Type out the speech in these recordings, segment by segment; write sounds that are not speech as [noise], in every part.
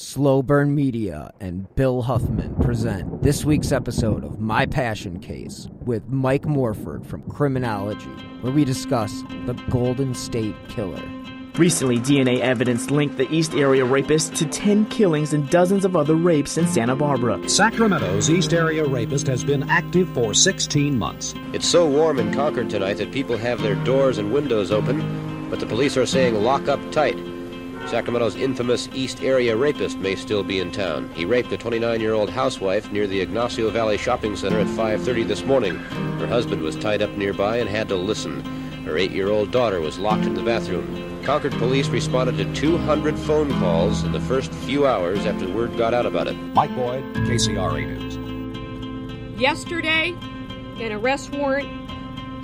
Slo Burn Media and Bill Huffman present this week's episode of My Passion Case with Mike Morford from Criminology, where we discuss the Golden State Killer. Recently, DNA evidence linked the East Area rapist to 10 killings and dozens of other rapes in Santa Barbara. Sacramento's East Area rapist has been active for 16 months. It's so warm in Concord tonight that people have their doors and windows open, but the police are saying lock up tight. Sacramento's infamous East Area rapist may still be in town. He raped a 29-year-old housewife near the Ignacio Valley Shopping Center at 5:30 this morning. Her husband was tied up nearby and had to listen. Her 8-year-old daughter was locked in the bathroom. Concord police responded to 200 phone calls in the first few hours after word got out about it. Mike Boyd, KCRA News. Yesterday, an arrest warrant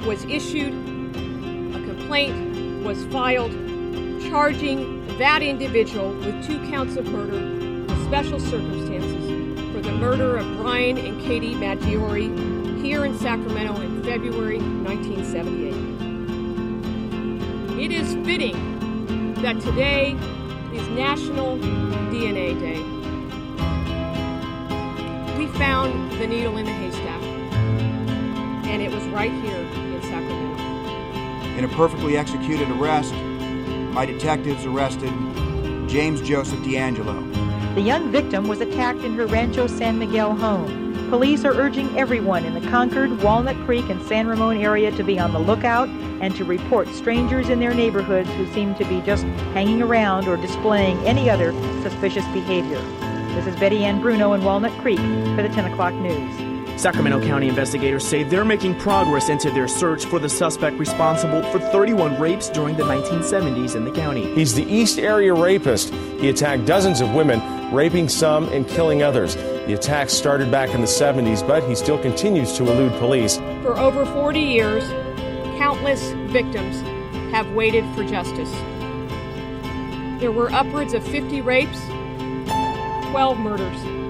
was issued, a complaint was filed charging that individual with two counts of murder with special circumstances for the murder of Brian and Katie Maggiore here in Sacramento in February 1978. It is fitting that today is National DNA Day. We found the needle in the haystack, and it was right here in Sacramento. In a perfectly executed arrest, my detectives arrested James Joseph DeAngelo. The young victim was attacked in her Rancho San Miguel home. Police are urging everyone in the Concord, Walnut Creek, and San Ramon area to be on the lookout and to report strangers in their neighborhoods who seem to be just hanging around or displaying any other suspicious behavior. This is Betty Ann Bruno in Walnut Creek for the 10 o'clock news. Sacramento County investigators say they're making progress into their search for the suspect responsible for 31 rapes during the 1970s in the county. He's the East Area rapist. He attacked dozens of women, raping some and killing others. The attacks started back in the 70s, but he still continues to elude police. For over 40 years, countless victims have waited for justice. There were upwards of 50 rapes, 12 murders,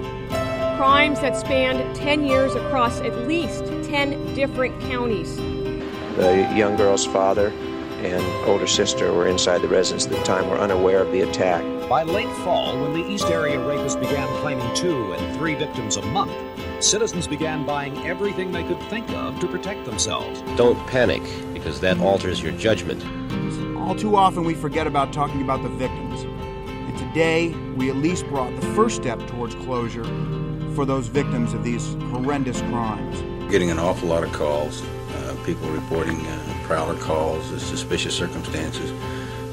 crimes that spanned 10 years across at least 10 different counties. The young girl's father and older sister were inside the residence at the time, were unaware of the attack. By late fall, when the East Area rapist began claiming two and three victims a month, citizens began buying everything they could think of to protect themselves. Don't panic, because that alters your judgment. All too often we forget about talking about the victims. And today, we at least brought the first step towards closure for those victims of these horrendous crimes. Getting an awful lot of calls, uh, people reporting uh, prowler calls, suspicious circumstances.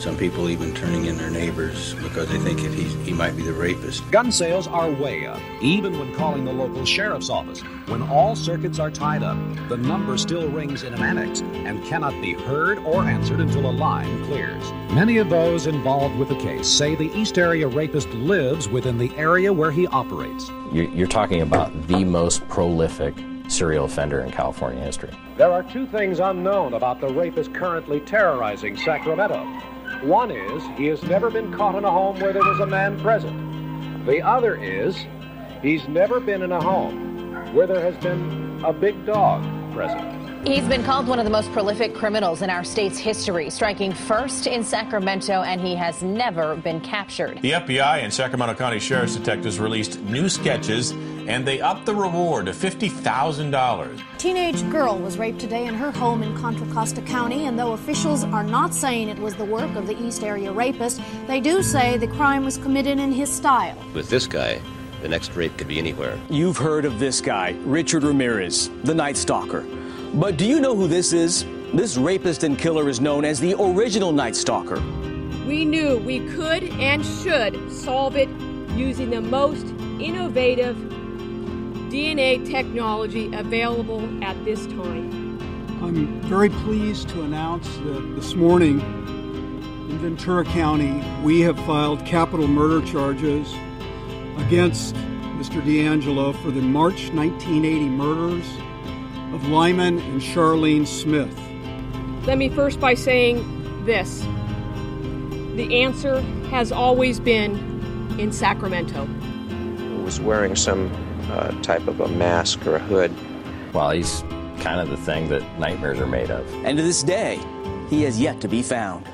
Some people even turning in their neighbors because they think if he's, he might be the rapist. Gun sales are way up, even when calling the local sheriff's office. When all circuits are tied up, the number still rings in an annex and cannot be heard or answered until a line clears. Many of those involved with the case say the East Area rapist lives within the area where he operates. You're, you're talking about the most prolific serial offender in California history. There are two things unknown about the rapist currently terrorizing Sacramento. One is he has never been caught in a home where there was a man present. The other is he's never been in a home where there has been a big dog present. He's been called one of the most prolific criminals in our state's history, striking first in Sacramento, and he has never been captured. The FBI and Sacramento County Sheriff's detectives released new sketches, and they upped the reward to $50,000. Teenage girl was raped today in her home in Contra Costa County, and though officials are not saying it was the work of the East Area rapist, they do say the crime was committed in his style. With this guy, the next rape could be anywhere. You've heard of this guy, Richard Ramirez, the Night Stalker. But do you know who this is? This rapist and killer is known as the original Night Stalker. We knew we could and should solve it using the most innovative DNA technology available at this time. I'm very pleased to announce that this morning in Ventura County we have filed capital murder charges against Mr. DeAngelo for the March 1980 murders of Lyman and Charlene Smith. Let me first by saying this the answer has always been in Sacramento. He was wearing some uh, type of a mask or a hood. Well, he's kind of the thing that nightmares are made of. And to this day, he has yet to be found.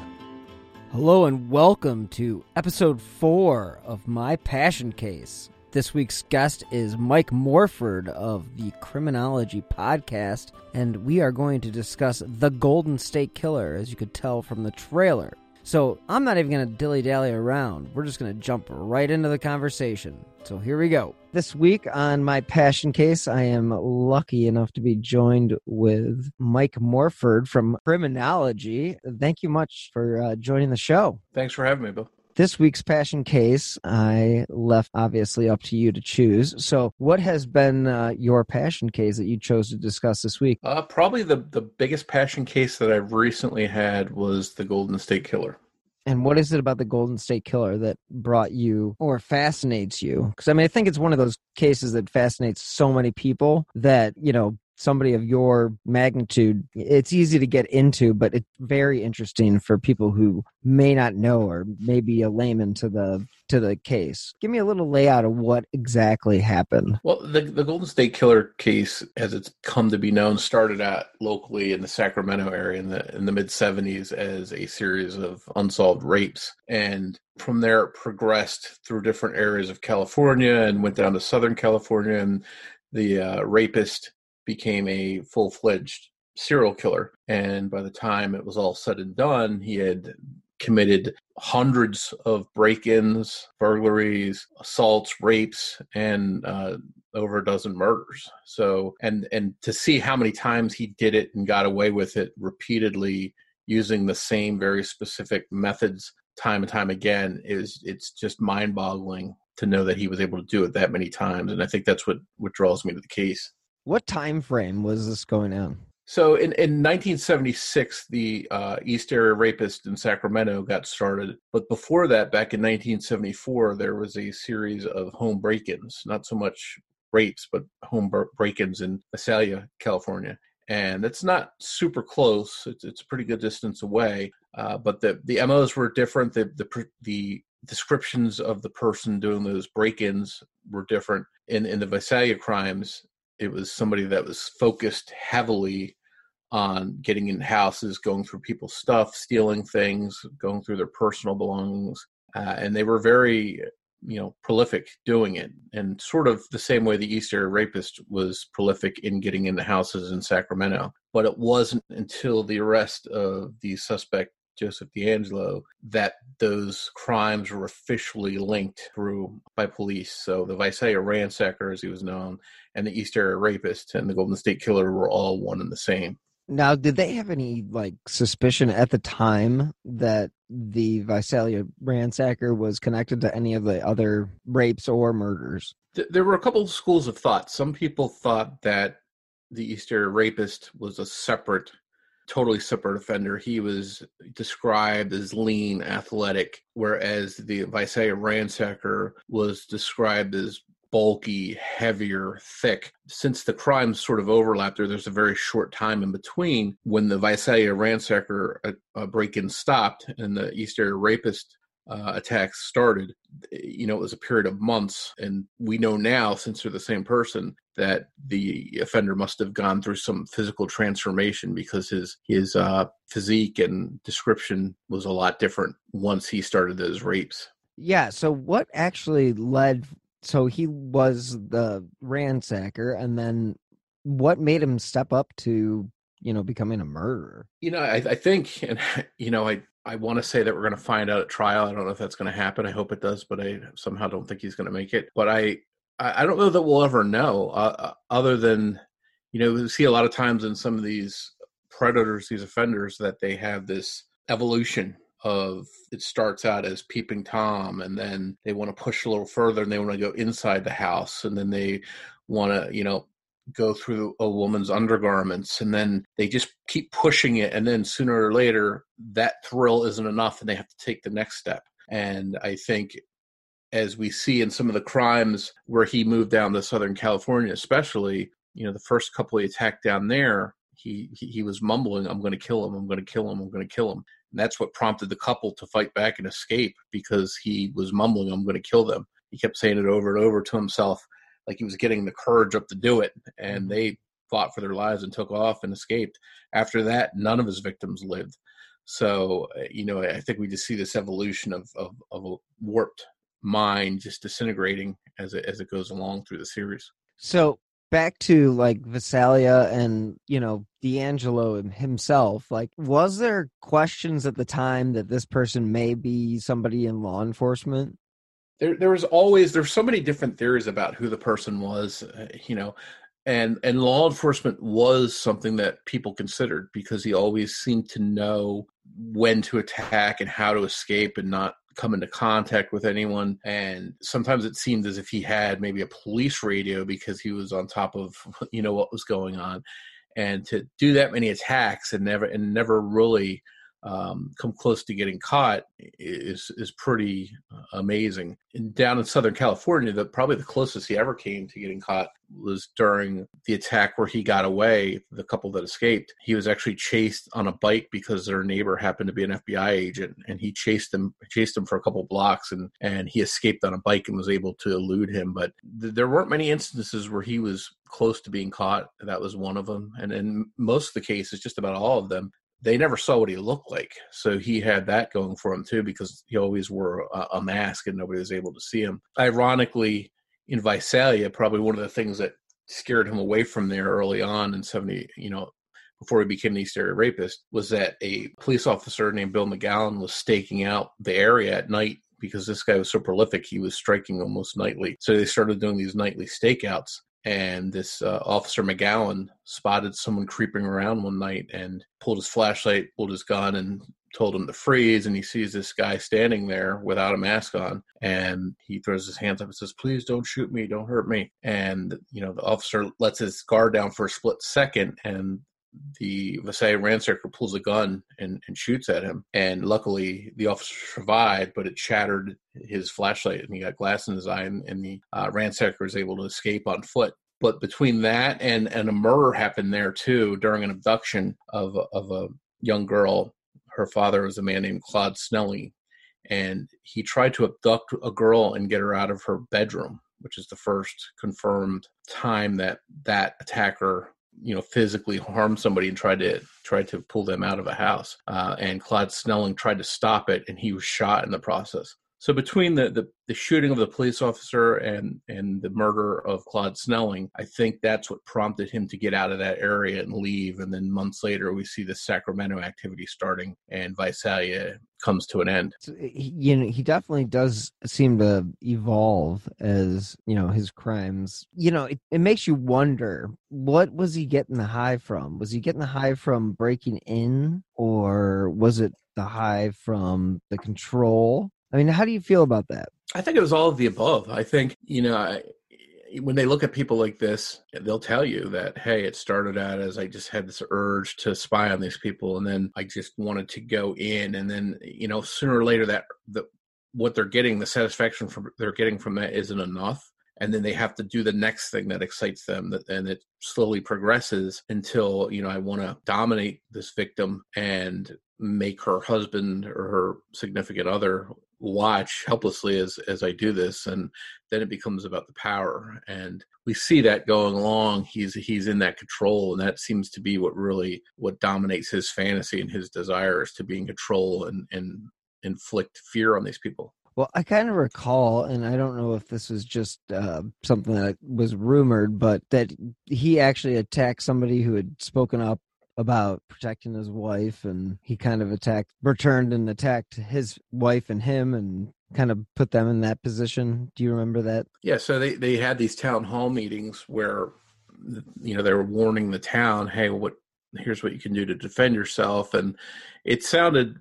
Hello and welcome to episode four of My Passion Case. This week's guest is Mike Morford of the Criminology Podcast, and we are going to discuss the Golden State Killer, as you could tell from the trailer. So I'm not even going to dilly dally around. We're just going to jump right into the conversation. So here we go. This week on my passion case, I am lucky enough to be joined with Mike Morford from Criminology. Thank you much for uh, joining the show. Thanks for having me, Bill. This week's passion case, I left obviously up to you to choose. So, what has been uh, your passion case that you chose to discuss this week? Uh, probably the, the biggest passion case that I've recently had was the Golden State Killer. And what is it about the Golden State Killer that brought you or fascinates you? Because I mean, I think it's one of those cases that fascinates so many people that, you know, somebody of your magnitude, it's easy to get into, but it's very interesting for people who may not know or may be a layman to the to the case. Give me a little layout of what exactly happened. Well, the the Golden State Killer case, as it's come to be known, started out locally in the Sacramento area in the in the mid '70s as a series of unsolved rapes, and from there it progressed through different areas of California and went down to Southern California, and the uh, rapist became a full fledged serial killer. And by the time it was all said and done, he had committed hundreds of break ins, burglaries, assaults, rapes, and uh, over a dozen murders. So, and, and to see how many times he did it and got away with it repeatedly using the same very specific methods time and time again is it's just mind boggling to know that he was able to do it that many times and i think that's what what draws me to the case what time frame was this going on? So in, in 1976, the uh, East Area Rapist in Sacramento got started. But before that, back in 1974, there was a series of home break ins, not so much rapes, but home break ins in Visalia, California. And it's not super close, it's, it's a pretty good distance away. Uh, but the, the MOs were different. The, the, the descriptions of the person doing those break ins were different. In, in the Visalia crimes, it was somebody that was focused heavily on getting in houses, going through people's stuff, stealing things, going through their personal belongings, uh, and they were very, you know, prolific doing it, and sort of the same way the East Area Rapist was prolific in getting into houses in Sacramento. But it wasn't until the arrest of the suspect Joseph DeAngelo, that those crimes were officially linked through by police. So the Visalia ransacker, as he was known, and the East Area rapist and the Golden State Killer were all one and the same. Now, did they have any like suspicion at the time that the Visalia ransacker was connected to any of the other rapes or murders? There were a couple of schools of thought. Some people thought that the East Area rapist was a separate totally separate offender. He was described as lean, athletic, whereas the Visalia ransacker was described as bulky, heavier, thick. Since the crimes sort of overlap there, there's a very short time in between when the Visalia ransacker uh, uh, break-in stopped and the East Area rapist uh, attacks started, you know, it was a period of months. And we know now, since they're the same person, that the offender must have gone through some physical transformation because his his uh, physique and description was a lot different once he started those rapes. Yeah. So what actually led? So he was the ransacker, and then what made him step up to you know becoming a murderer? You know, I, I think, and [laughs] you know, I I want to say that we're going to find out at trial. I don't know if that's going to happen. I hope it does, but I somehow don't think he's going to make it. But I, I don't know that we'll ever know, uh, uh, other than, you know, we see a lot of times in some of these predators, these offenders, that they have this evolution of it starts out as peeping tom and then they want to push a little further and they want to go inside the house and then they want to you know go through a woman's undergarments and then they just keep pushing it and then sooner or later that thrill isn't enough and they have to take the next step. And i think as we see in some of the crimes where he moved down to southern california especially you know the first couple he attacked down there he he, he was mumbling i'm going to kill him i'm going to kill him i'm going to kill him. And that's what prompted the couple to fight back and escape because he was mumbling i'm going to kill them. He kept saying it over and over to himself like he was getting the courage up to do it, and mm-hmm. they fought for their lives and took off and escaped. After that, none of his victims lived. So, uh, you know, I think we just see this evolution of, of, of a warped mind just disintegrating as it, as it goes along through the series. So back to like Visalia and you know DeAngelo himself. Like, was there questions at the time that this person may be somebody in law enforcement? There, there was always there's so many different theories about who the person was. Uh, you know, and and law enforcement was something that people considered because he always seemed to know when to attack and how to escape and not come into contact with anyone and sometimes it seemed as if he had maybe a police radio because he was on top of [laughs] you know what was going on and to do that many attacks and never and never really um, come close to getting caught is is pretty uh, amazing. And down in Southern California, the probably the closest he ever came to getting caught was during the attack where he got away. The couple that escaped, he was actually chased on a bike because their neighbor happened to be an FBI agent, and he chased them chased him for a couple blocks, and and he escaped on a bike and was able to elude him. But th- there weren't many instances where he was close to being caught. That was one of them. And in most of the cases, just about all of them, they never saw what he looked like. So he had that going for him too, because he always wore a, a mask and nobody was able to see him. Ironically, in Visalia, probably one of the things that scared him away from there early on in 70, you know, before he became an East Area rapist, was that a police officer named Bill McGowen was staking out the area at night because this guy was so prolific, he was striking almost nightly. So they started doing these nightly stakeouts and this uh, officer McGowen spotted someone creeping around one night and pulled his flashlight, pulled his gun, and told him to freeze. And he sees this guy standing there without a mask on, and he throws his hands up and says, "Please don't shoot me, don't hurt me." And you know the officer lets his guard down for a split second, and the Visalia ransacker pulls a gun and, and shoots at him. And luckily, the officer survived, but it shattered his flashlight and he got glass in his eye, and, and the uh, ransacker was able to escape on foot. But between that and, and a murder happened there too during an abduction of, of a young girl. Her father was a man named Claude Snelling, and he tried to abduct a girl and get her out of her bedroom, which is the first confirmed time that that attacker you know physically harm somebody and tried to try to pull them out of a house. Uh, and claude snelling tried to stop it and he was shot in the process so between the, the, the, shooting of the police officer and, and the murder of Claude Snelling, I think that's what prompted him to get out of that area and leave. And then months later, we see the Sacramento activity starting, and Visalia comes to an end. So, eh, you know, he definitely does seem to evolve as you know his crimes. You know, it, it makes you wonder what was he getting the high from? Was he getting the high from breaking in, or was it the high from the control? I mean, how do you feel about that? I think it was all of the above. I think, you know, I, when they look at people like this, they'll tell you that, hey, it started out as I just had this urge to spy on these people, and then I just wanted to go in, and then you know, sooner or later, that the what they're getting, the satisfaction from they're getting from that isn't enough, and then they have to do the next thing that excites them, and it slowly progresses until you know I want to dominate this victim and make her husband or her significant other watch helplessly as as I do this and then it becomes about the power and we see that going along he's he's in that control and that seems to be what really what dominates his fantasy and his desires to be in control and and inflict fear on these people. Well, I kind of recall, and I don't know if this was just uh, something that was rumored, but that he actually attacked somebody who had spoken up about protecting his wife and he kind of attacked returned and attacked his wife and him and kind of put them in that position. Do you remember that? Yeah so they they had these town hall meetings where you know they were warning the town hey what here's what you can do to defend yourself. And it sounded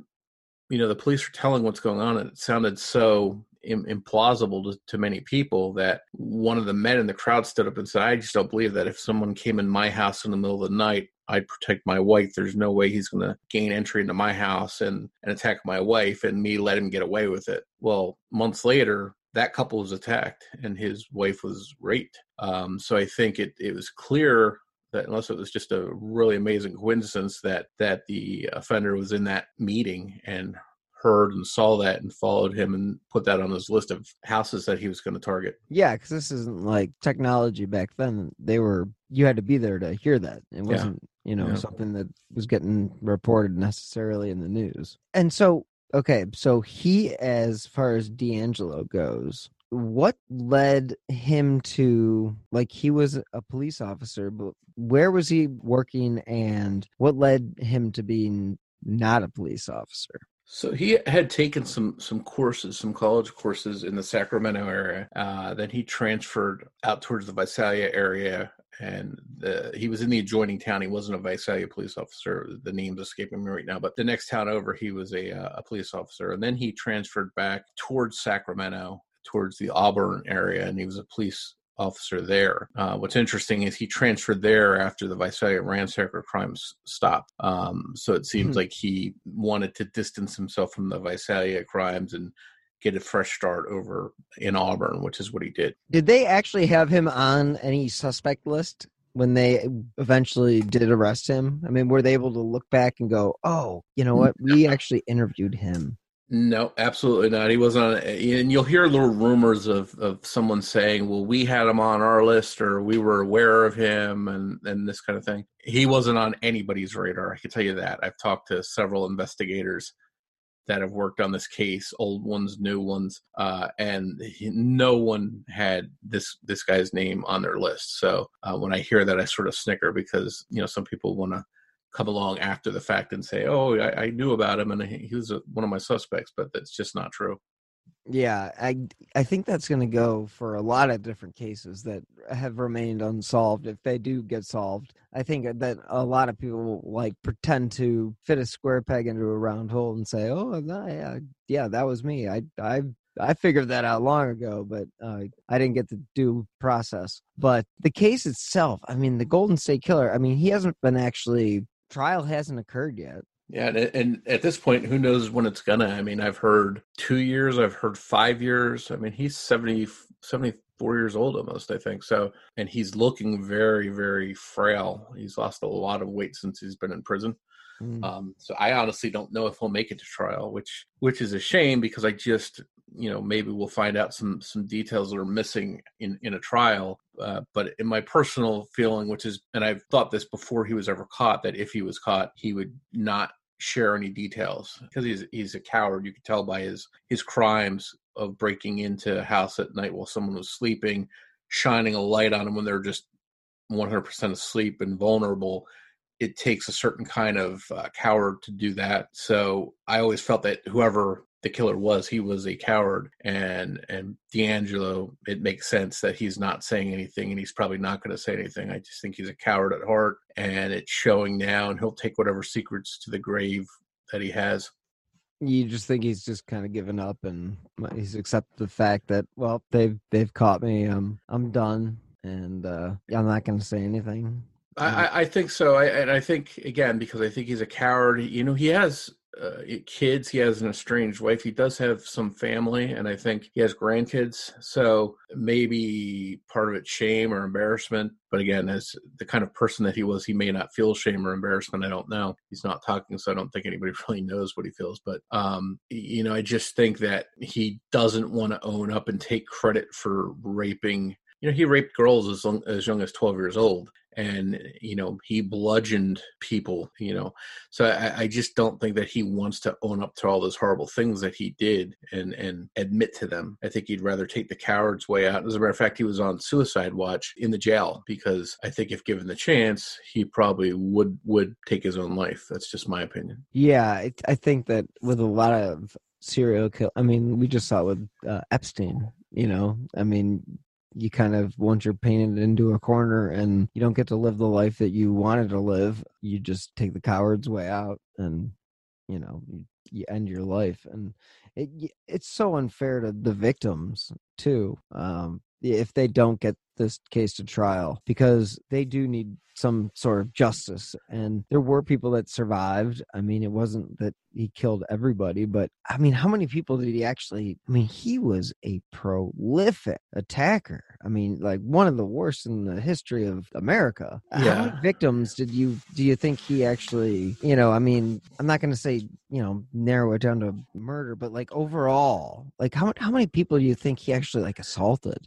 you know the police were telling what's going on and it sounded so implausible to, to, many people that one of the men in the crowd stood up and said, I just don't believe that if someone came in my house in the middle of the night I'd protect my wife. There's no way he's going to gain entry into my house and, and attack my wife and me let him get away with it. Well, months later, that couple was attacked and his wife was raped. Um, so I think it, it was clear that unless it was just a really amazing coincidence that that the offender was in that meeting and heard and saw that and followed him and put that on his list of houses that he was going to target. Yeah, because this isn't like technology back then. They were you had to be there to hear that. It wasn't you know, Yeah. something that was getting reported necessarily in the news. And so, okay, so he, as far as DeAngelo goes, what led him to like he was a police officer, but where was he working and what led him to being not a police officer? So he had taken some some courses, some college courses in the Sacramento area. Uh, then he transferred out towards the Visalia area, and the, he was in the adjoining town. He wasn't a Visalia police officer. The name's escaping me right now, but the next town over, he was a uh, a police officer. And then he transferred back towards Sacramento, towards the Auburn area, and he was a police officer there. Uh, what's interesting is he transferred there after the Visalia ransacker crimes stopped. Um, so it seems Hmm. like he wanted to distance himself from the Visalia crimes and get a fresh start over in Auburn, which is what he did. Did they actually have him on any suspect list when they eventually did arrest him? I mean, were they able to look back and go, "Oh, you know what? We actually interviewed him." No, absolutely not. He wasn't on, and you'll hear little rumors of, of someone saying, well, we had him on our list or we were aware of him and, and this kind of thing. He wasn't on anybody's radar. I can tell you that. I've talked to several investigators that have worked on this case, old ones, new ones, uh, and he, no one had this this guy's name on their list. So uh, when I hear that, I sort of snicker because you know some people want to come along after the fact and say, "Oh, I, I knew about him and he was a, one of my suspects," but that's just not true. Yeah, I I think that's going to go for a lot of different cases that have remained unsolved. If they do get solved, I think that a lot of people like pretend to fit a square peg into a round hole and say, "Oh, yeah, yeah, that was me. I I I figured that out long ago, but uh, I didn't get the due process." But the case itself, I mean, the Golden State Killer. I mean, he hasn't been actually trial hasn't occurred yet. Yeah, and, and at this point, who knows when it's gonna? I mean, I've heard two years, I've heard five years. I mean, he's 70, 74 years old almost, I think. So, and he's looking very, very frail. He's lost a lot of weight since he's been in prison. Mm. Um, so I honestly don't know if he'll make it to trial, which which is a shame because I just you know maybe we'll find out some some details that are missing in in a trial. Uh, but in my personal feeling, which is, and I've thought this before he was ever caught, that if he was caught, he would not share any details because he's he's a coward. You could tell by his his crimes of breaking into a house at night while someone was sleeping, shining a light on them when they're just 100% asleep and vulnerable it takes a certain kind of uh, coward to do that. So I always felt that whoever the killer was, he was a coward. And and DeAngelo, it makes sense that he's not saying anything, and he's probably not going to say anything. I just think he's a coward at heart, and it's showing now. And he'll take whatever secrets to the grave that he has. You just think he's just kind of given up and he's accepted the fact that well they've they've caught me. Um, I'm done, and uh, I'm not going to say anything. I, I- I think so, I, and I think again because I think he's a coward. You know, he has uh, kids. He has an estranged wife. He does have some family, and I think he has grandkids. So maybe part of it's shame or embarrassment. But again, as the kind of person that he was, he may not feel shame or embarrassment. I don't know. He's not talking, so I don't think anybody [laughs] really knows what he feels. But um, you know, I just think that he doesn't want to own up and take credit for raping you know he raped girls as, long, as young as 12 years old and you know he bludgeoned people you know. So I, I just don't think that he wants to own up to all those horrible things that he did and and admit to them. I think he'd rather take the coward's way out. As a matter of fact he was on suicide watch in the jail because i think if given the chance he probably would would take his own life. That's just my opinion. Yeah, I, I think that with a lot of serial kill, I mean, we just saw it with uh, Epstein. You know, I mean, you kind of once you're painted into a corner and you don't get to live the life that you wanted to live, you just take the coward's way out, and you know, you, end your life. And it it's so unfair to the victims too. Um, if they don't get this case to trial because they do need some sort of justice. And there were people that survived. I mean it wasn't that he killed everybody but i mean how many people did he actually i mean he was a prolific attacker. I mean like one of the worst in the history of america. How many Yeah. victims did you do you think he actually you know i mean i'm not going to say you know narrow it down to murder but like overall like how, how many people do you think he actually like assaulted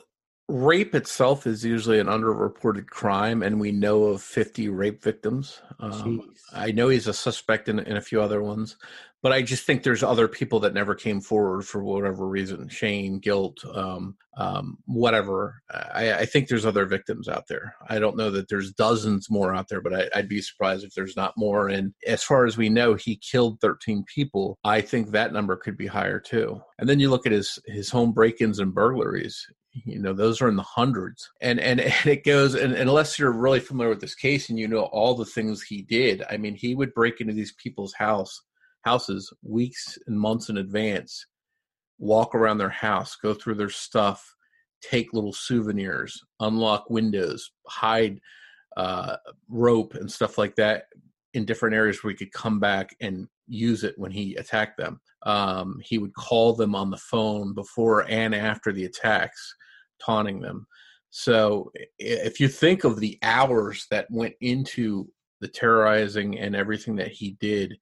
rape itself is usually an underreported crime, and we know of 50 rape victims. Um, I know he's a suspect in, in a few other ones, but I just think there's other people that never came forward for whatever reason shame, guilt, um, um, whatever. I, I, think there's other victims out there. I don't know that there's dozens more out there, but I, I'd be surprised if there's not more. And as far as we know, he killed 13 people. I think that number could be higher too. And then you look at his his home break-ins and burglaries you know those are in the hundreds and and, [laughs] and it goes and, and, unless you're really familiar with this case and you know all the things he did i mean he would break into these people's house houses weeks and months in advance walk around their house go through their stuff take little souvenirs unlock windows hide uh, rope and stuff like that in different areas where he could come back and use it when he attacked them. Um, he would call them on the phone before and after the attacks, taunting them. So if you think of the hours that went into the terrorizing and everything that he did,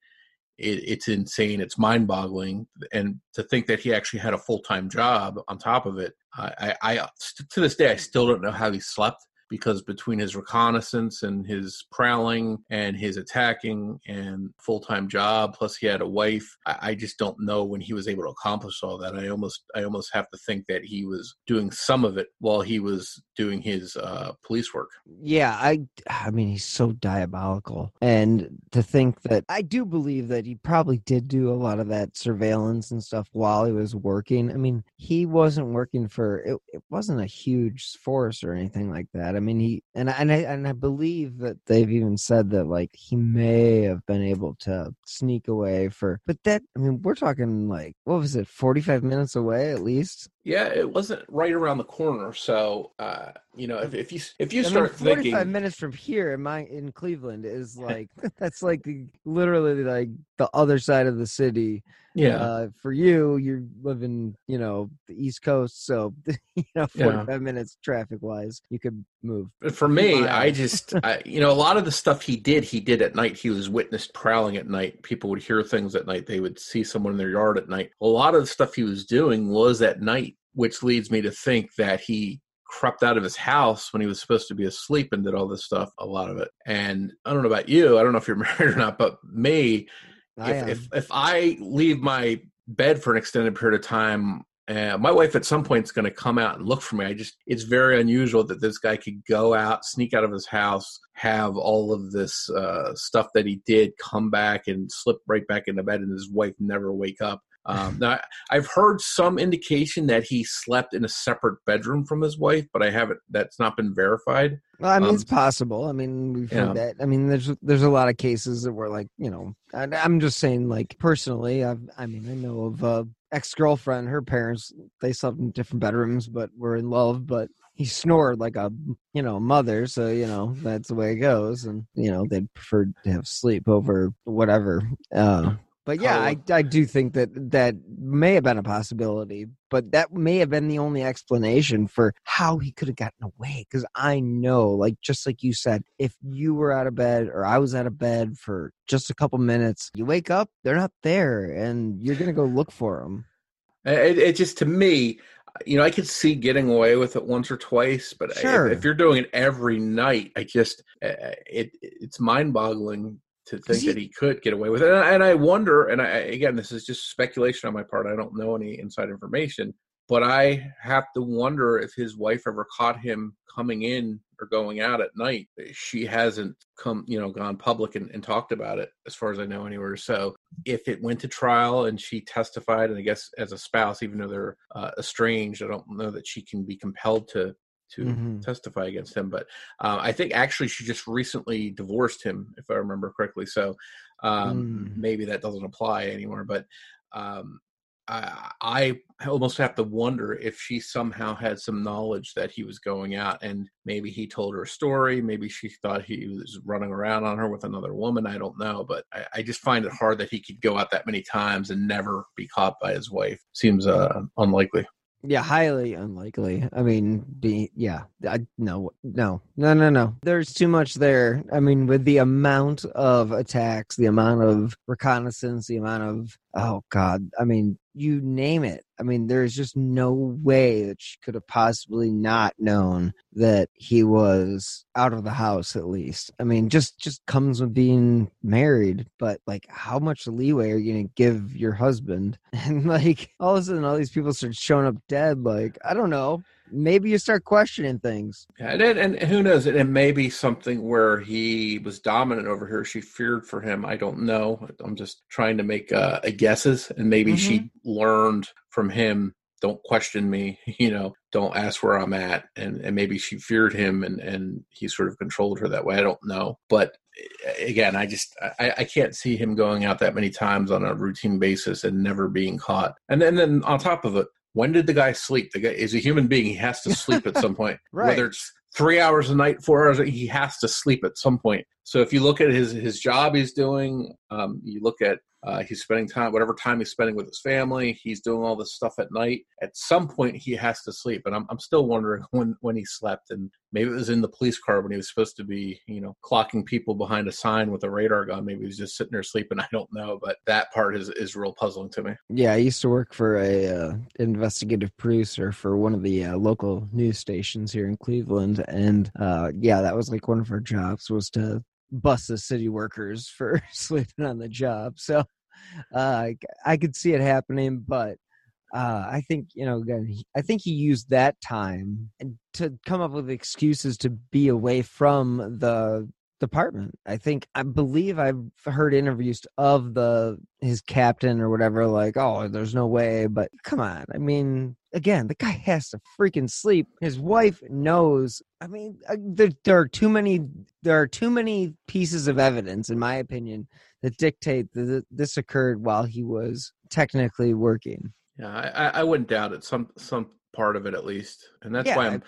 it, it's insane. It's mind boggling. And to think that he actually had a full time job on top of it, I, I, I, to this day, I still don't know how he slept because between his reconnaissance and his prowling and his attacking and full time job, plus he had a wife, I, I, just don't know when he was able to accomplish all that. I almost I almost have to think that he was doing some of it while he was doing his uh, police work. Yeah, I I mean he's so diabolical, and to think that I do believe that he probably did do a lot of that surveillance and stuff while he was working. I mean he wasn't working for it. It wasn't a huge force or anything like that. I mean, he and I, and I and I believe that they've even said that like he may have been able to sneak away for, but that I mean, we're talking like what was it, forty five minutes away at least. Yeah, it wasn't right around the corner. So, uh, you know, if, if you if you I start mean, 45 thinking, minutes from here in my in Cleveland is [laughs] like [laughs] that's like literally like the other side of the city. Yeah. Uh, for you, you're living, you know, the East Coast, so [laughs] you know, Yeah. 45 minutes traffic wise, you could move. for me. I just, I, you know, a lot of the stuff he did, he did at night. He was witnessed prowling at night. People would hear things at night. They would see someone in their yard at night. A lot of the stuff he was doing was at night, which leads me to think that he crept out of his house when he was supposed to be asleep and did all this stuff, a lot of it. And I don't know about you, I don't know if you're [laughs] married or not, but me, if, if if I leave my bed for an extended period of time, uh, my wife at some point is going to come out and look for me. I just it's very unusual that this guy could go out, sneak out of his house, have all of this uh, stuff that he did, come back and slip right back into bed, and his wife never wake up. Um, now I've heard some indication that he slept in a separate bedroom from his wife, but I haven't. That's not been verified. Well, I mean, Um, it's possible. I mean, we've yeah. heard that. I mean, there's there's a lot of cases that were like, you know, I, I'm just saying, like personally, I've, I mean, I know of a ex girlfriend. Her parents they slept in different bedrooms, but were in love. But he snored like a, you know, mother. So you know that's the way it goes. And you know they'd prefer to have sleep over whatever. Uh, but yeah, I, I do think that that may have been a possibility, but that may have been the only explanation for how he could have gotten away. Because I know, like just like you said, if you were out of bed or I was out of bed for just a couple minutes, you wake up, they're not there, and you're gonna go look for them. It, it just to me, you know, I could see getting away with it once or twice, but if- Sure. if, you're doing it every night, I just uh, it it's mind boggling to think that he could get away with it. And I, and I wonder, and I again, this is just speculation on my part. I don't know any inside information, but I have to wonder if his wife ever caught him coming in or going out at night. She hasn't come, you know, gone public and, and talked about it, as far as I know, anywhere. So if it went to trial and she testified, and I guess as a spouse, even though they're uh, estranged, I don't know that she can be compelled to to Mhm. testify against him. But uh, I think actually she just recently divorced him, if I remember correctly. So um, Mm. maybe that doesn't apply anymore. But um, I, I almost have to wonder if she somehow had some knowledge that he was going out and maybe he told her a story. Maybe she thought he was running around on her with another woman. I don't know. But I, I just find it hard that he could go out that many times and never be caught by his wife. Seems uh, unlikely. Yeah, highly unlikely. I mean, be yeah, I, no, no, no, no, no. There's too much there. I mean, with the amount of attacks, the amount of reconnaissance, the amount of oh god, I mean, you name it. I mean, there's just no way that she could have possibly not known that he was out of the house. At least, I mean, just just comes with being married. But like, how much leeway are you gonna give your husband? [laughs] And like, all of a sudden, all these people start showing up dead. Like, I don't know. Maybe you start questioning things. Yeah, and, and and who knows? It, it may be something where he was dominant over her. She feared for him. I don't know. I'm just trying to make uh, guesses, and maybe she learned from him. Don't question me. [laughs] You know, don't ask where I'm at, and and maybe she feared him, and and he sort of controlled her that way. I don't know, but again, I just I, I can't see him going out that many times on a routine basis and never being caught. And then then on top of it, when did the guy sleep? The guy is a human being. He has to sleep at some [laughs] point. Right. Whether it's three hours a night, four hours, he has to sleep at some point. So if you look at his his job he's doing, um, you look at uh, he's spending time, whatever time he's spending with his family, he's doing all this stuff at night. At some point, he has to sleep, and I'm I'm still wondering [laughs] when when he slept, and maybe it was in the police car when he was supposed to be, you know, clocking people behind a sign with a radar gun. Maybe he was just sitting there sleeping. [laughs] I don't know, but that part is is real puzzling to me. Yeah, I used to work for a uh, investigative producer for one of the uh, local news stations here in Cleveland, and uh, yeah, that was like one of our jobs was to bust the city workers [laughs] for sleeping on the job. So uh, I, I could see it happening, but uh, I think you know again. I think he used that time to come up with excuses to be away from the department. I think I believe I've heard interviews of the his captain or whatever. Like, oh, there's no way. But come on, I mean, again, the guy has to freaking sleep. His wife knows. I mean, uh, there, there are too many. There are too many pieces of evidence, in my opinion, that dictate that this occurred while he was technically working. Yeah, I, I- I wouldn't doubt it. Some some part of it at least, and that's Yeah, why I'm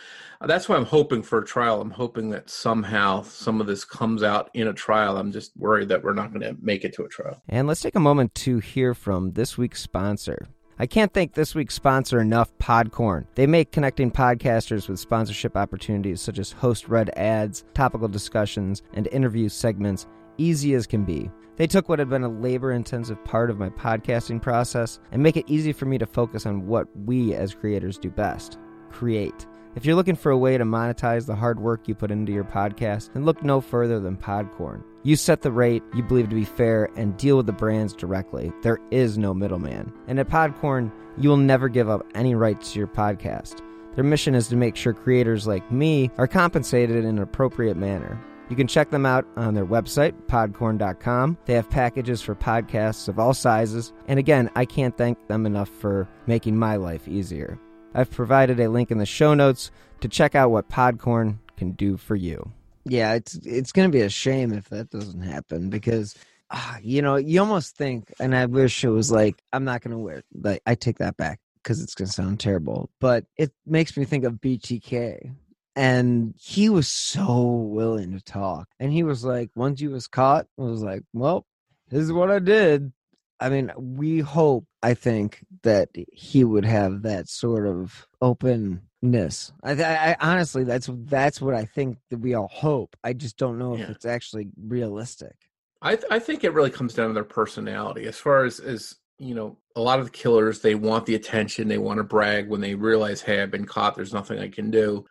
that's why I'm hoping for a trial. I'm hoping that somehow some of this comes out in a trial. I'm just worried that we're not going to make it to a trial. And let's take a moment to hear from this week's sponsor. I can't thank this week's sponsor enough, Podcorn. They make connecting podcasters with sponsorship opportunities such as host read ads, topical discussions, and interview segments easy as can be. They took what had been a labor intensive part of my podcasting process and make it easy for me to focus on what we as creators do best create. If you're looking for a way to monetize the hard work you put into your podcast, then look no further than Podcorn. You set the rate you believe to be fair and deal with the brands directly. There is no middleman. And at Podcorn, you will never give up any rights to your podcast. Their mission is to make sure creators like me are compensated in an appropriate manner. You can check them out on their website, podcorn.com. They have packages for podcasts of all sizes. And again, I can't thank them enough for making my life easier. I've provided a link in the show notes to check out what Podcorn can do for you. Yeah, it's it's going to be a shame if that doesn't happen because ah, you know, you almost think and I wish it was like I'm not going to wear like I take that back because it's going to sound terrible, but it makes me think of BTK and he was so willing to talk and he was like once he was caught I was like well this is what i did. I mean we hope i think that he would have that sort of openness i, th- I honestly that's that's what i think that we all hope i just don't know if it's actually realistic I th- I think it really comes down to their personality. As far as as you know, a lot of the killers they want the attention, they want to brag when they realize, hey, I've been caught. There's nothing I can do.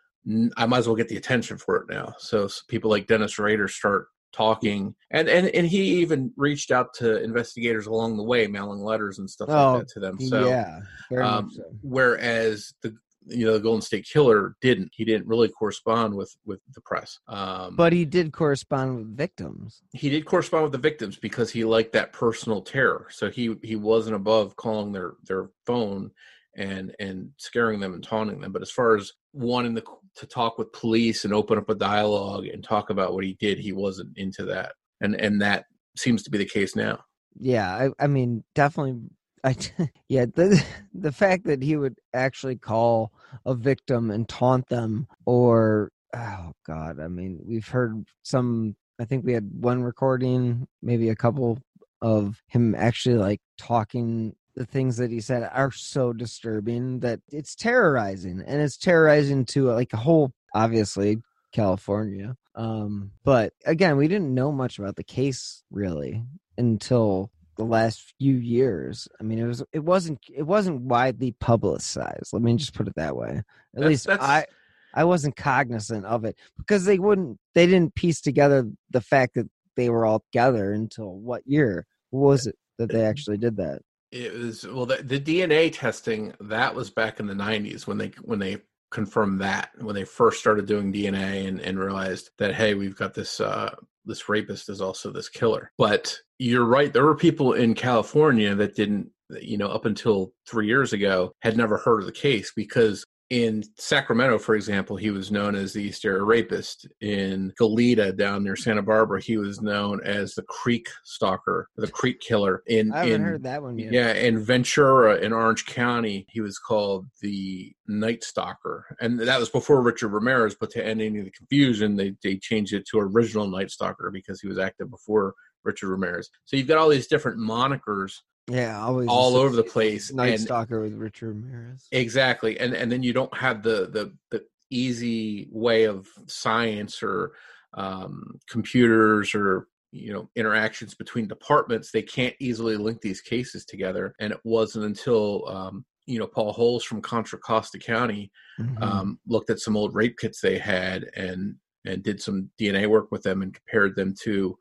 I might as well get the attention for it now. So s- people like Dennis Rader start talking, and and and he even reached out to investigators along the way, mailing letters and stuff Oh, like that to them. So yeah, um, so. whereas the you know the Golden State Killer didn't. He didn't really correspond with with the press. Um, but he did correspond with victims he did correspond with the victims because he liked that personal terror. So he he wasn't above calling their their phone and and scaring them and taunting them. But as far as wanting to, to talk with police and open up a dialogue and talk about what he did, he wasn't into that, and and that seems to be the case now. Yeah, I, I mean, definitely. I [laughs] yeah, the the fact that he would actually call a victim and taunt them, or oh god, I mean, we've heard some. I think we had one recording, maybe a couple of him actually like talking the things that he said are so disturbing that it's terrorizing and it's terrorizing to like a whole obviously california um but again we didn't know much about the case really until the last few years. I mean it was it wasn't it wasn't widely publicized let me just put it that way. At That's- least that's- i i wasn't cognizant of it because they wouldn't they didn't piece together the fact that they were all together until what year what was it that they actually did that? It was well the, the DNA testing that was back in the 90s when they when they confirmed that when they first started doing DNA and, and realized that hey we've got this uh this rapist is also this killer. But you're right there were people in California that didn't you know up until 3 years ago had never heard of the case because in Sacramento, for example, he was known as the East Area Rapist. In Goleta, down near Santa Barbara, he was known as the Creek Stalker, the Creek Killer. In I haven't in, heard that one yet. Yeah, in Ventura, in Orange County, he was called the Night Stalker, and that was before Richard Ramirez. But to end any of the confusion, they they changed it to original Night Stalker because he was active before Richard Ramirez. So you've got all these different monikers yeah always all over the place. night and- stalker with richard ramirez Exactly, and and then you don't have the the the easy way of science or um, computers or you know interactions between departments. They can't easily link these cases together, and it wasn't until um, you know Paul Holes from Contra Costa County Mm-hmm. um, looked at some old rape kits they had and and did some DNA work with them and compared them to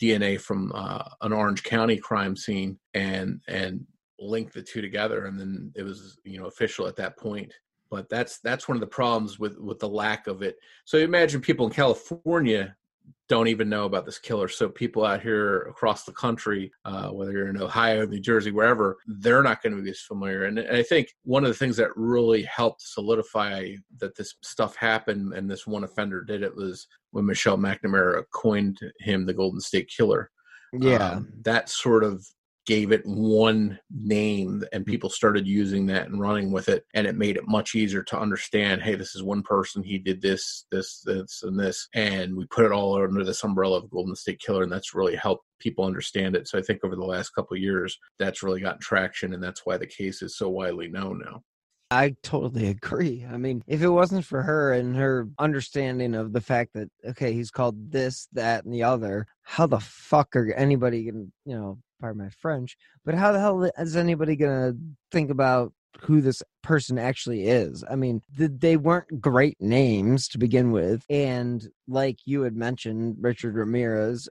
DNA from uh, an Orange County crime scene and and linked the two together and then it was you know official at that point. But that's that's one of the problems with with the lack of it. So imagine people in California don't even know about this killer. So people out here across the country uh, whether you're in ohio new jersey wherever they're not going to be as familiar. And, and i think one of the things that really helped solidify that this stuff happened and this one offender did it was when michelle mcnamara coined him the golden state killer. Yeah. um, that sort of gave it one name and hmm. people started using that and running with it and it made it much easier to understand hey this is one person he did this this this and this and we put it all under this umbrella of golden state killer and that's really helped people understand it. So i think over the last couple of years that's really gotten traction and that's why the case is so widely known now. I totally [laughs] agree. I mean, if it wasn't for her and her understanding of the fact that okay, he's called this, that, and the other, how the fuck are anybody gonna, you know, pardon my French, but how the hell is anybody gonna think about who this person actually is? I mean, th- they weren't great names to begin with, and like you had mentioned, Richard Ramirez.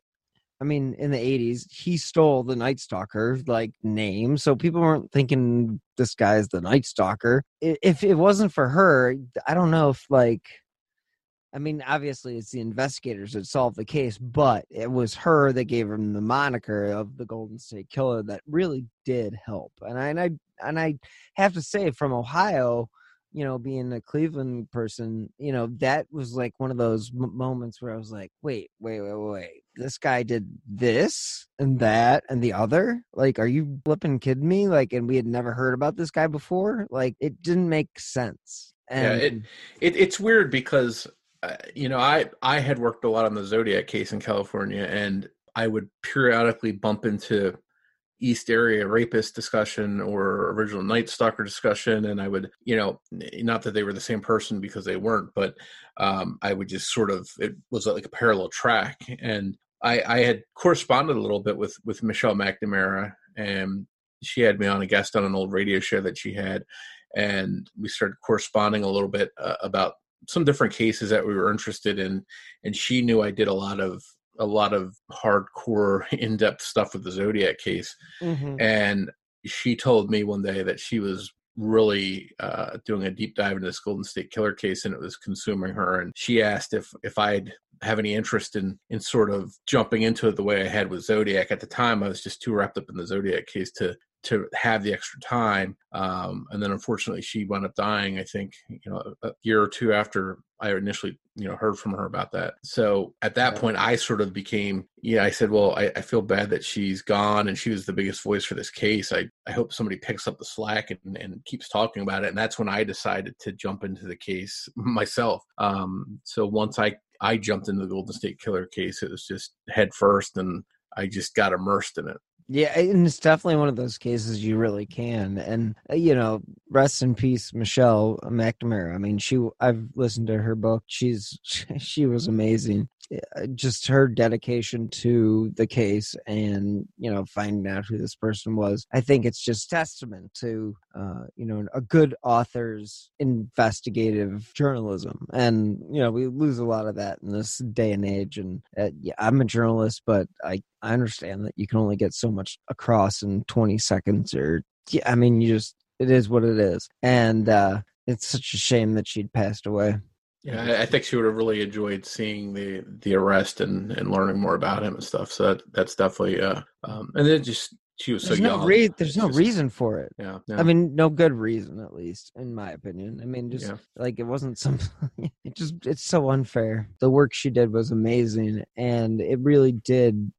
I mean, in the 80s, he stole the Night Stalker like name. So people weren't thinking this guy's the Night Stalker. If it wasn't for her, I don't know if like I mean, obviously it's the investigators that solved the case, but it was her that gave him the moniker of the Golden State Killer that really did help. And I and I and I have to say from Ohio, you know, being a Cleveland person, you know, that was like one of those m- moments where I was like, wait, wait, wait, wait. This guy did this and that and the other? Like, are you flipping kidding me? Like, and we had never heard about this guy before? Like, it didn't make sense. And yeah it, it it's weird because you know i i had worked a lot on the zodiac case in california and i would periodically bump into east area rapist discussion or original night stalker discussion and i would you know not that they were the same person because they weren't but um i would just sort of it was like a parallel track and i i had corresponded a little bit with with michelle mcnamara and she had me on a guest on an old radio show that she had and we started corresponding a little bit uh, about some different cases that we were interested in and she knew i did a lot of a lot of hardcore [laughs] in-depth stuff with the zodiac case Mhm. and she told me one day that she was really uh, doing a deep dive into this golden state killer case and it was consuming her and she asked if if i'd have any interest in in sort of jumping into it the way i had with zodiac at the time i was just too wrapped up in the zodiac case to to have the extra time. Um, and then unfortunately, she wound up dying. I think you know a year or two after I initially you know heard from her about that. So at that point, I sort of became yeah. I said, well, I, I feel bad that she's gone, and she was the biggest voice for this case. I I hope somebody picks up the slack and, and keeps talking about it. And that's when I decided to jump into the case [laughs] myself. Um, so once I I jumped into the Golden State Killer case, it was just head first, and I just got immersed in it. Yeah, and it's definitely one of those cases you really can. And uh, you know, rest in peace, Michelle McNamara. I mean, she I've listened to her book. She's [laughs] she was amazing. Uh, just her dedication to the case and you know finding out who this person was. I think it's just testament to uh, you know a good author's investigative journalism. And you know, we lose a lot of that in this day and age. And uh, yeah, I'm a journalist, but I I understand that you can only get so much across in 20 seconds or yeah, I mean you just it is what it is. And uh it's such a shame that she'd passed away. Yeah, I, think she would have really enjoyed seeing the the arrest and and learning more about him and stuff. So that that's definitely uh um and then just she was there's so no young. re- there's no Just- reason for it. Yeah, I mean, no good reason, at least in my opinion. I mean, just Yeah. like it wasn't some. [laughs] it just it's so unfair. The work she did was amazing, and it really did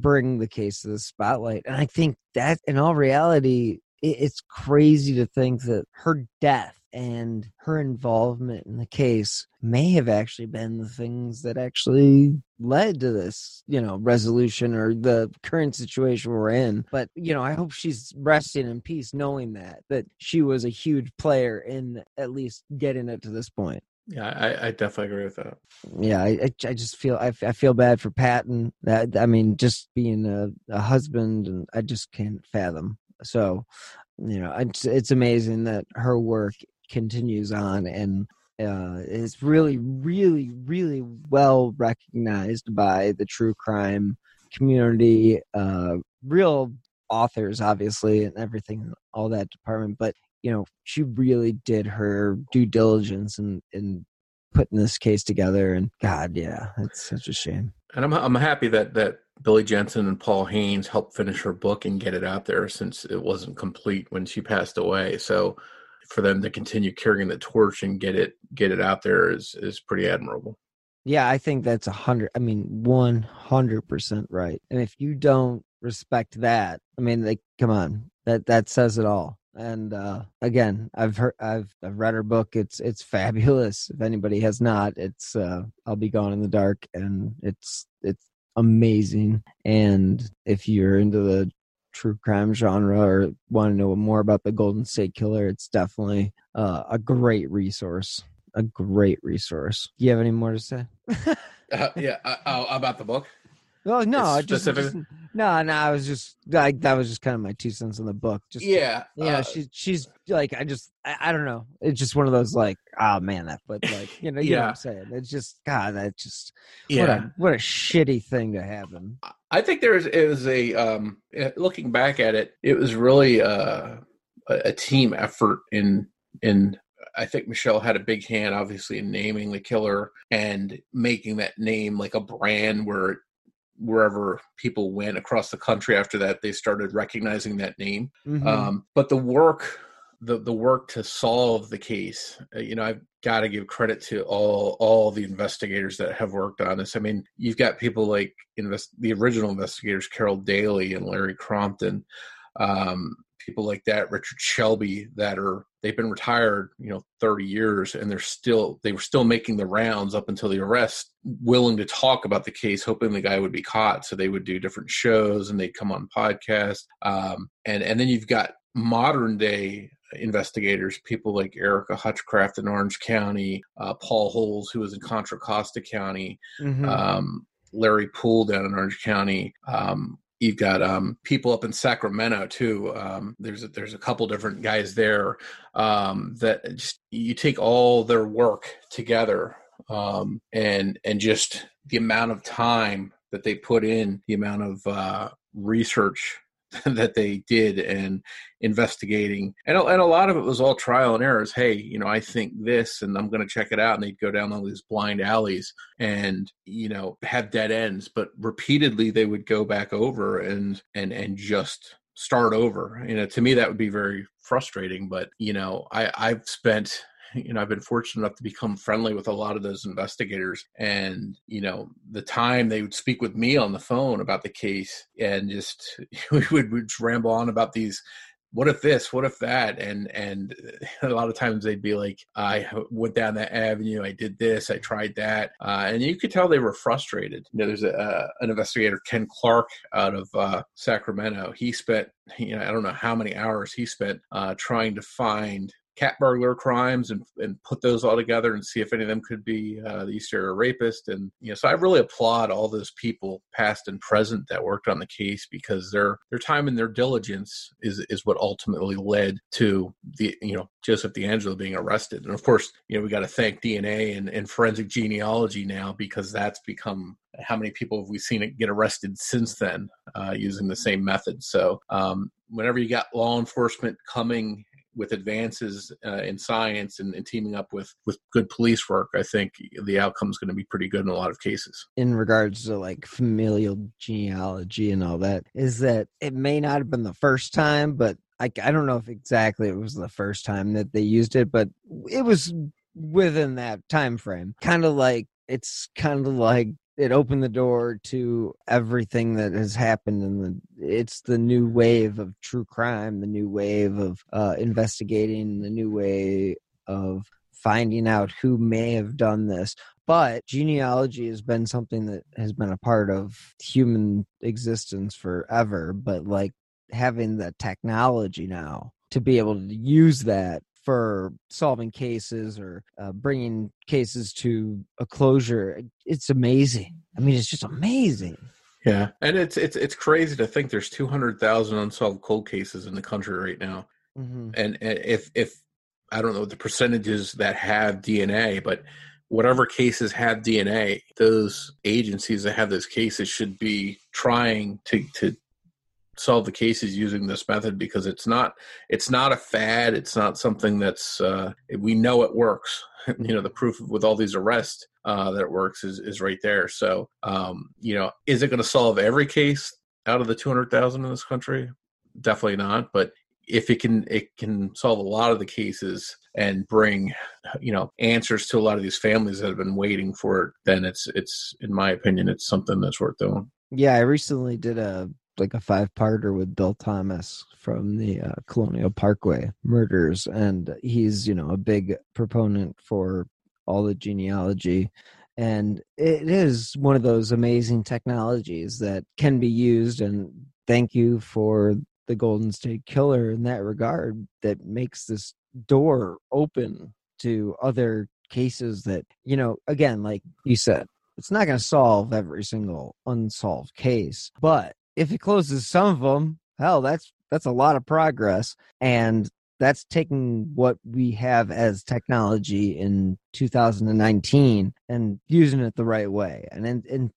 bring the case to the spotlight. And I think that, in all reality, it, it's crazy to think that her death and her involvement in the case may have actually been the things that actually led to this, you know, resolution or the current situation we're in. But, you know, I hope she's resting in peace knowing that, that she was a huge player in at least getting it to this point. Yeah, I, I definitely agree with that. Yeah, I, I, just feel I, I feel bad for Patton. That I mean, just being a, a husband, and I just can't fathom. So, you know, it's it's amazing that her work continues on and uh, is really, really, really well recognized by the true crime community. Uh, real authors, obviously, and everything, all that department. But you know, she really did her due diligence in in putting this case together. And God, yeah, it's such a shame. And I'm I'm happy that that Billy Jensen and Paul Haynes helped finish her book and get it out there since it wasn't complete when she passed away. So for them to continue carrying the torch and get it get it out there is is pretty admirable. Yeah, I think that's a hundred. I mean, one hundred percent right. And if you don't respect that, I mean, like, come on, that that says it all. And uh again, I've heard, I've I've read her book. It's it's fabulous. If anybody has not, it's uh I'll be gone in the dark, and it's it's amazing. And if you're into the true crime genre or want to know more about the Golden State Killer, it's definitely uh, a great resource. A great resource. Do you have any more to say? Uh, yeah, uh, oh, about the book. Oh no, I just, just no, no. I was just like that was just kind of my two cents on the book. Just Yeah, yeah. uh, she's she's like I just I, I don't know. It's just one of those like oh man that but like you know you know what Yeah. I'm saying. It's just God that just what Yeah. a what a shitty thing to happen. I think there's it was a um eh, looking back at it, it was really uh, a, a team effort in in I think Michelle had a big hand obviously in naming the killer and making that name like a brand where wherever people went across the country after that they started recognizing that name. Mhm. Um but the work the the work to solve the case uh, you know i've got to give credit to all all the investigators that have worked on this i mean you've got people like invest the original investigators carol daly and larry crompton um people like that richard shelby that are they've been retired you know 30 years and they're still they were still making the rounds up until the arrest willing to talk about the case hoping the guy would be caught so they would do different shows and they'd come on podcasts um and and then you've got modern day investigators, people like Erika Hutchcraft in Orange County, uh, Paul Holes, who was in Contra Costa County, Mhm. um, Larry Poole down in Orange County. Um, you've got um, people up in Sacramento too. Um, there's a, there's a couple different guys there um, that just you take all their work together um, and and just the amount of time that they put in, the amount of uh, research [laughs] that they did and investigating and, a- and a lot of it was all trial and errors hey you know i think this and i'm going to check it out and they'd go down all these blind alleys and you know have dead ends but repeatedly they would go back over and and and just start over. You know, to me that would be very frustrating. But you know, I I've spent you know i've been fortunate enough to become friendly with a lot of those investigators and you know the time they would speak with me on the phone about the case and just [laughs] we would, would ramble on about these what if this? What if that? And and a lot of times they'd be like i went down that avenue. I did this. I tried that. Uh, and you could tell they were frustrated. You know there's a, uh, an investigator ken clark out of uh, sacramento. He spent you know i don't know how many hours he spent uh, trying to find cat burglar crimes and, and put those all together and see if any of them could be uh, the East Area rapist. And you know, so I really applaud all those people, past and present, that worked on the case because their their time and their diligence is is what ultimately led to the you know Joseph DeAngelo being arrested. And of course, you know, we got to thank DNA and, and forensic genealogy now because that's become how many people have we seen it get arrested since then uh, using the same method? So, um, whenever you got law enforcement coming with advances uh, in science and, and, teaming up with with good police work, I think the outcome is going to be pretty good in a lot of cases. In regards to like familial genealogy and all that, is that it may not have been the first time, but I, I don't know if exactly it was the first time that they used it, but it was within that time frame. Kind of like it's kind of like it opened the door to everything that has happened and it's the new wave of true crime the new wave of uh, investigating the new way of finding out who may have done this. But genealogy has been something that has been a part of human existence forever but like having the technology now to be able to use that for solving cases or uh, bringing cases to a closure. It's amazing. I mean, it's just amazing. Yeah, and it's it's it's crazy to think there's 200,000 unsolved cold cases in the country right now. Mm-hmm. And, and if if I don't know the percentages that have DNA, but whatever cases have DNA, those agencies that have those cases should be trying to to solve the cases using this method because it's not it's not a fad. It's not something that's uh, we know it works. [laughs] You know the proof with all these arrests uh, that it works is, is right there. So um, you know is it going to solve every case out of the 200000 in this country? Definitely not. But if it can it can solve a lot of the cases and bring you know answers to a lot of these families that have been waiting for it then it's it's in my opinion it's something that's worth doing. Yeah i recently did a like a five parter with Bill Thomas from the uh, Colonial Parkway murders, and he's you know a big proponent for all the genealogy. And it is one of those amazing technologies that can be used. And thank you for the Golden State Killer in that regard, that makes this door open to other cases that, you know, again, like you said, it's not going to solve every single unsolved case, but if it closes some of them, hell, that's that's a lot of progress, and that's taking what we have as technology in 2019 and using it the right way. And and, and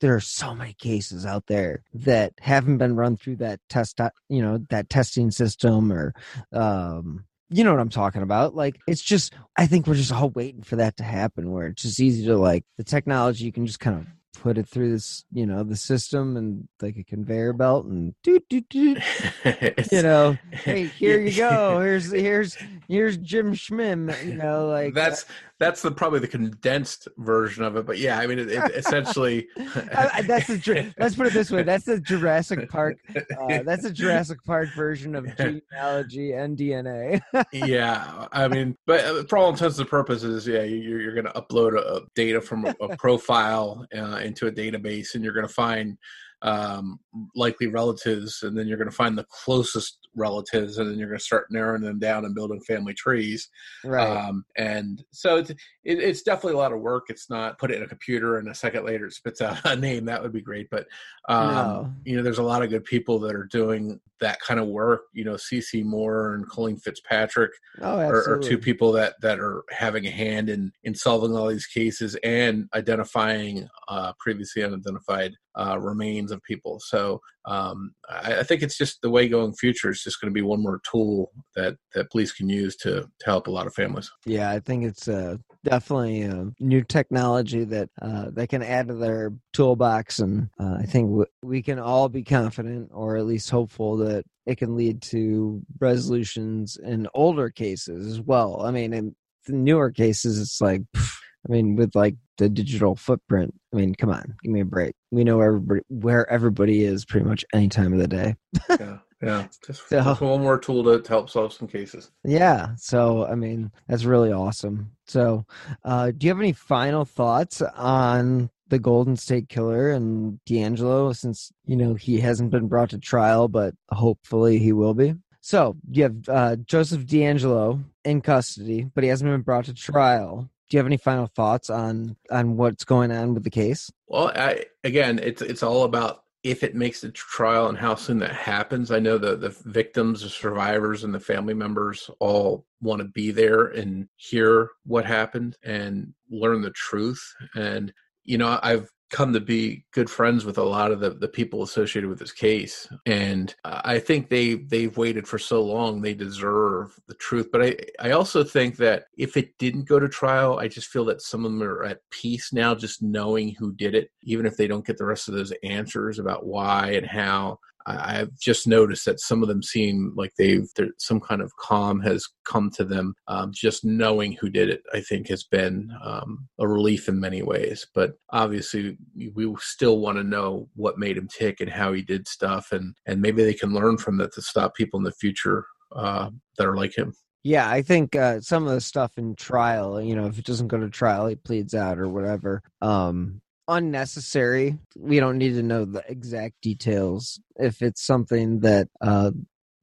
there are so many cases out there that haven't been run through that test, you know, that testing system or um, you know what I'm talking about. Like it's just I think we're just all waiting for that to happen where it's just easy to like the technology you can just kind of put it through this, you know, the system and like a conveyor belt and doot, doot, doot. [laughs] you know, [laughs] hey, here you go. Here's [laughs] here's here's Jim Schmim. You know, like that's that's the probably the condensed version of it. But yeah, I mean, it, it essentially I, [laughs] that's the let's put it this way. That's the Jurassic Park. Uh, that's a Jurassic Park version of genealogy [laughs] and DNA. [laughs] yeah, I mean, but uh, for all intents and purposes, yeah, you're, you're going to upload a, a, data from a, a profile uh, into a database, and you're going to find um, likely relatives, and then you're going to find the closest relatives, and then you're going to start narrowing them down and building family trees. Right. Um, and so it's it, it's definitely a lot of work. It's not put it in a computer and a second later it spits out [laughs] a name. That would be great, but um, no. you know, there's a lot of good people that are doing that kind of work. You know, CeCe Moore and Colleen Fitzpatrick oh, are, are, two people that that are having a hand in in solving all these cases and identifying uh, previously unidentified uh, remains of people. So um, I, I, think it's just the way going future is just going to be one more tool that that police can use to to help a lot of families. Yeah, I think it's uh, definitely uh, new technology that uh, they can add to their toolbox, and uh, I think w- we can all be confident, or at least hopeful, that it can lead to resolutions in older cases as well. I mean, in newer cases, it's like. Pff, I mean, with like the digital footprint, I mean, come on, give me a break. We know everybody where everybody is pretty much any time of the day. yeah, [laughs] yeah. Just, so, one more tool to, to, help solve some cases. Yeah. So, I mean, that's really awesome. So, uh, do you have any final thoughts on the Golden State Killer and DeAngelo? Since you know he hasn't been brought to trial, but hopefully he will be. So you have uh, Joseph DeAngelo in custody, but he hasn't been brought to trial do you have any final thoughts on on what's going on with the case? Well, I, again, it's it's all about if it makes the trial and how soon that happens. I know the the victims, the survivors, and the family members all want to be there and hear what happened and learn the truth. And you know, I've come to be good friends with a lot of the, the people associated with this case. And i think they they've waited for so long they deserve the truth. But i i also think that if it didn't go to trial i just feel that some of them are at peace now just knowing who did it even if they don't get the rest of those answers about why and how I've just noticed that some of them seem like they've some kind of calm has come to them. Um, just knowing who did it, I think, has been um, a relief in many ways. But obviously, we still want to know what made him tick and how he did stuff, and and maybe they can learn from that to stop people in the future uh, that are like him. Yeah, I think uh, some of the stuff in trial, you know, if it doesn't go to trial, he pleads out or whatever. Um, unnecessary. We don't need to know the exact details. If it's something that uh,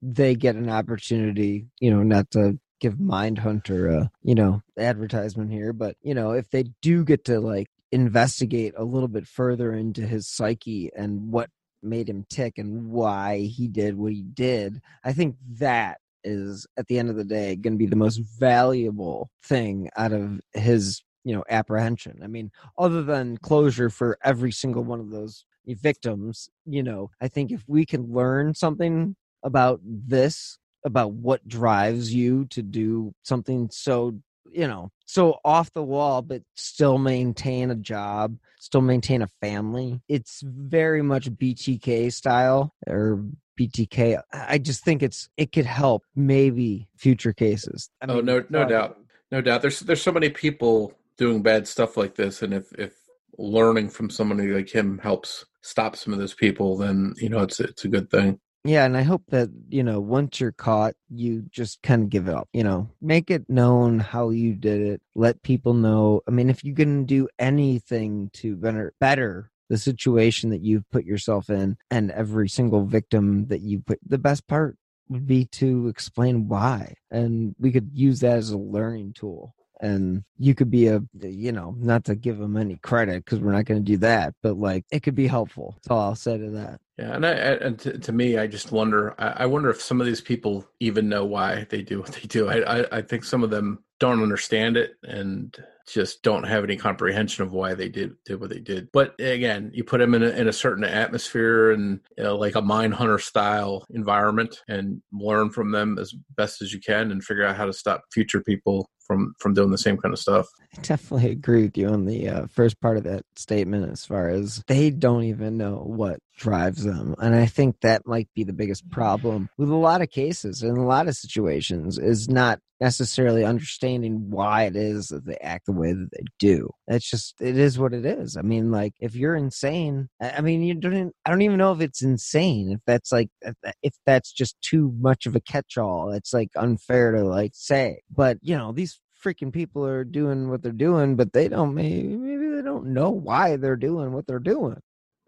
they get an opportunity, you know, not to give Mindhunter a, you know, advertisement here, but, you know, if they do get to like investigate a little bit further into his psyche and what made him tick and why he did what he did, I think that is at the end of the day going to be the most valuable thing out of his you know apprehension. I mean other than closure for every single one of those victims you know i think if we can learn something about this about what drives you to do something so you know so off the wall but still maintain a job still maintain a family it's very much btk style or btk i just think it's it could help maybe future cases. I oh, mean, oh no no uh, doubt. No doubt. There's there's so many people doing bad stuff like this and if if learning from somebody like him helps stop some of those people then you know it's it's a good thing. Yeah and i hope that you know once you're caught you just kind of give it up you know? Make it known how you did it. Let people know. I mean if you can do anything to better better the situation that you've put yourself in and every single victim that you put the best part would be to explain why and we could use that as a learning tool and you could be a you know not to give them any credit because we're not going to do that but like it could be helpful. That's all i'll say to that. Yeah and i and to, to me i just wonder I, I, wonder if some of these people even know why they do what they do. I, I i think some of them don't understand it and just don't have any comprehension of why they did did what they did. But again, you put them in a, in a certain atmosphere and you know, like a Mindhunter style environment, and learn from them as best as you can, and figure out how to stop future people from from doing the same kind of stuff. I definitely [laughs] agree with you on the uh, first part of that statement, as far as they don't even know what drives them, and I think that might be the biggest problem with a lot of cases and a lot of situations is not necessarily understanding why it is that they act the way that they do. It's just it is what it is. I mean, like if you're insane, I mean, you don't. I don't even know if it's insane. If that's like if that's just too much of a catch-all, it's like unfair to like say. But you know, these freaking people are doing what they're doing, but they don't maybe maybe they don't know why they're doing what they're doing.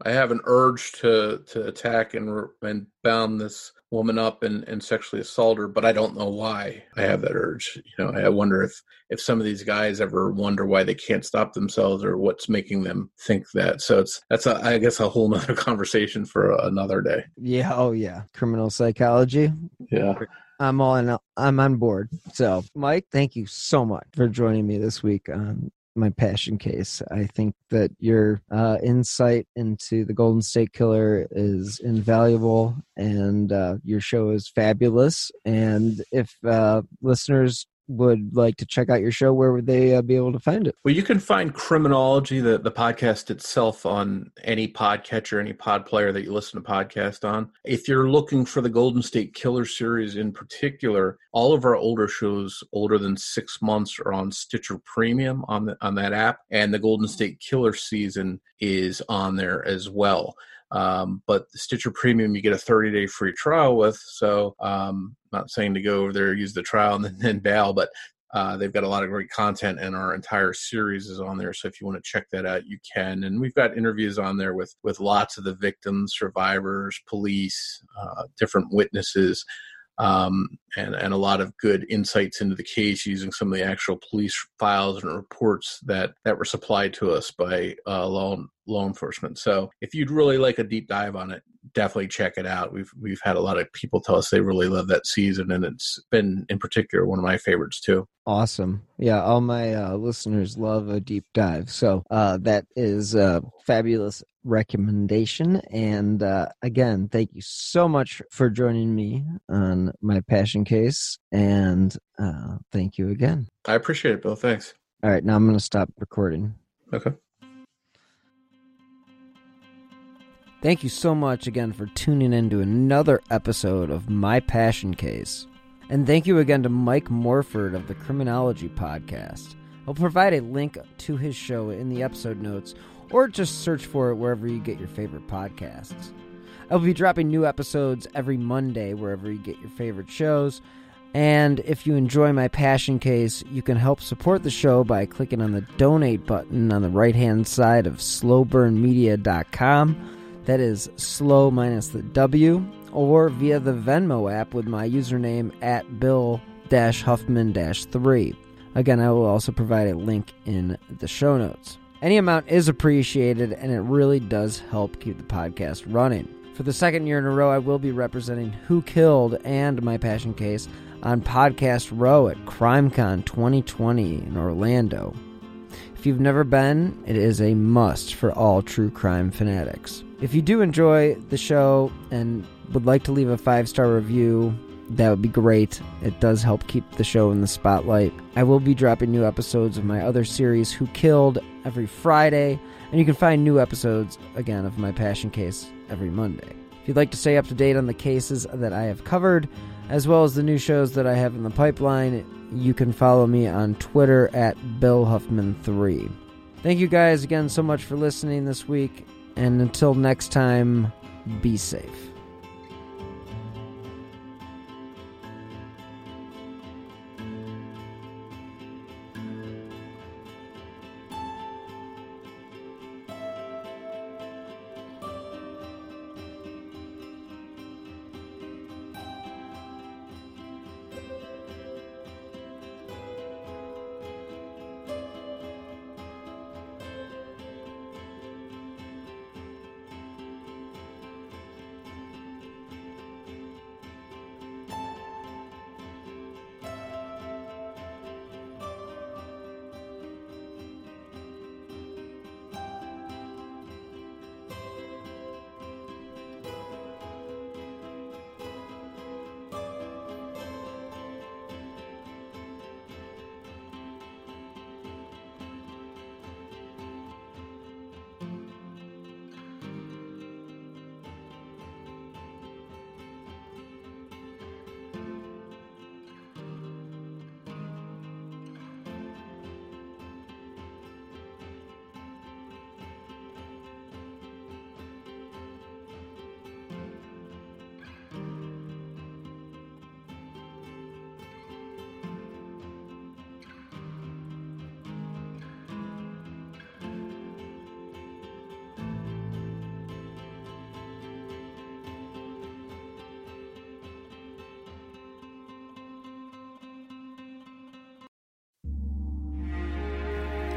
I have an urge to to attack and and bound this woman up and, and sexually assault her, but I don't know why I have that urge. You know, I wonder if if some of these guys ever wonder why they can't stop themselves or what's making them think that. So it's that's a, I guess a whole [laughs] nother conversation for another day. Yeah. Oh yeah. Criminal psychology. Yeah. I'm on. I'm on board. So, Mike, thank you so much for joining me this week on my passion case. I think that your uh, insight into the Golden State Killer is invaluable, and uh, your show is fabulous. And if uh, listeners would like to check out your show, where would they uh, be able to find it? Well, you can find Criminology, the, the podcast itself, on any podcatcher, any pod player that you listen to podcast on. If you're looking for the Golden State Killer series in particular, all of our older shows, older than six months, are on Stitcher Premium on the, on that app, and the Golden State Killer season is on there as well. Um, but Stitcher Premium, you get a 30 day free trial with. So, um, not saying to go over there, use the trial and then, then bail, but uh, they've got a lot of great content, and our entire series is on there. So if you want to check that out, you can. And we've got interviews on there with with lots of the victims, survivors, police, uh, different witnesses um, and, and a lot of good insights into the case using some of the actual police files and reports that, that were supplied to us by uh, law, law enforcement. So if you'd really like a deep dive on it, definitely check it out. We've we've had a lot of people tell us they really love that season, and it's been in particular one of my favorites too. Awesome. Yeah, all my uh, listeners love a deep dive. So uh, that is a fabulous recommendation. And uh, again, thank you so much for joining me on my passion case. And uh, thank you again. I appreciate it, Bill. Thanks. All right, now I'm going to stop recording. Okay. Thank you so much again for tuning in to another episode of My Passion Case. And thank you again to Mike Morford of the Criminology Podcast. I'll provide a link to his show in the episode notes, or just search for it wherever you get your favorite podcasts. I'll be dropping new episodes every Monday wherever you get your favorite shows. And if you enjoy my passion case, you can help support the show by clicking on the donate button on the right hand side of sloburnmedia.com that is slow minus the W, or via the Venmo app with my username at Bill Huffman 3. Again, I will also provide a link in the show notes. Any amount is appreciated, and it really does help keep the podcast running. For the second year in a row, I will be representing Who Killed and My Passion Case on Podcast Row at CrimeCon 2020 in Orlando. If you've never been, it is a must for all true crime fanatics. If you do enjoy the show and would like to leave a five star review, that would be great. It does help keep the show in the spotlight. I will be dropping new episodes of my other series, Who Killed, every Friday, and you can find new episodes, again, of my Passion Case every Monday. If you'd like to stay up to date on the cases that I have covered, as well as the new shows that I have in the pipeline, you can follow me on Twitter at Bill Huffman3. Thank you guys again so much for listening this week, and until next time, be safe.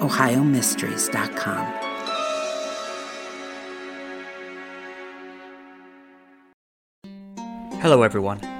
OhioMysteries.com. Hello, everyone.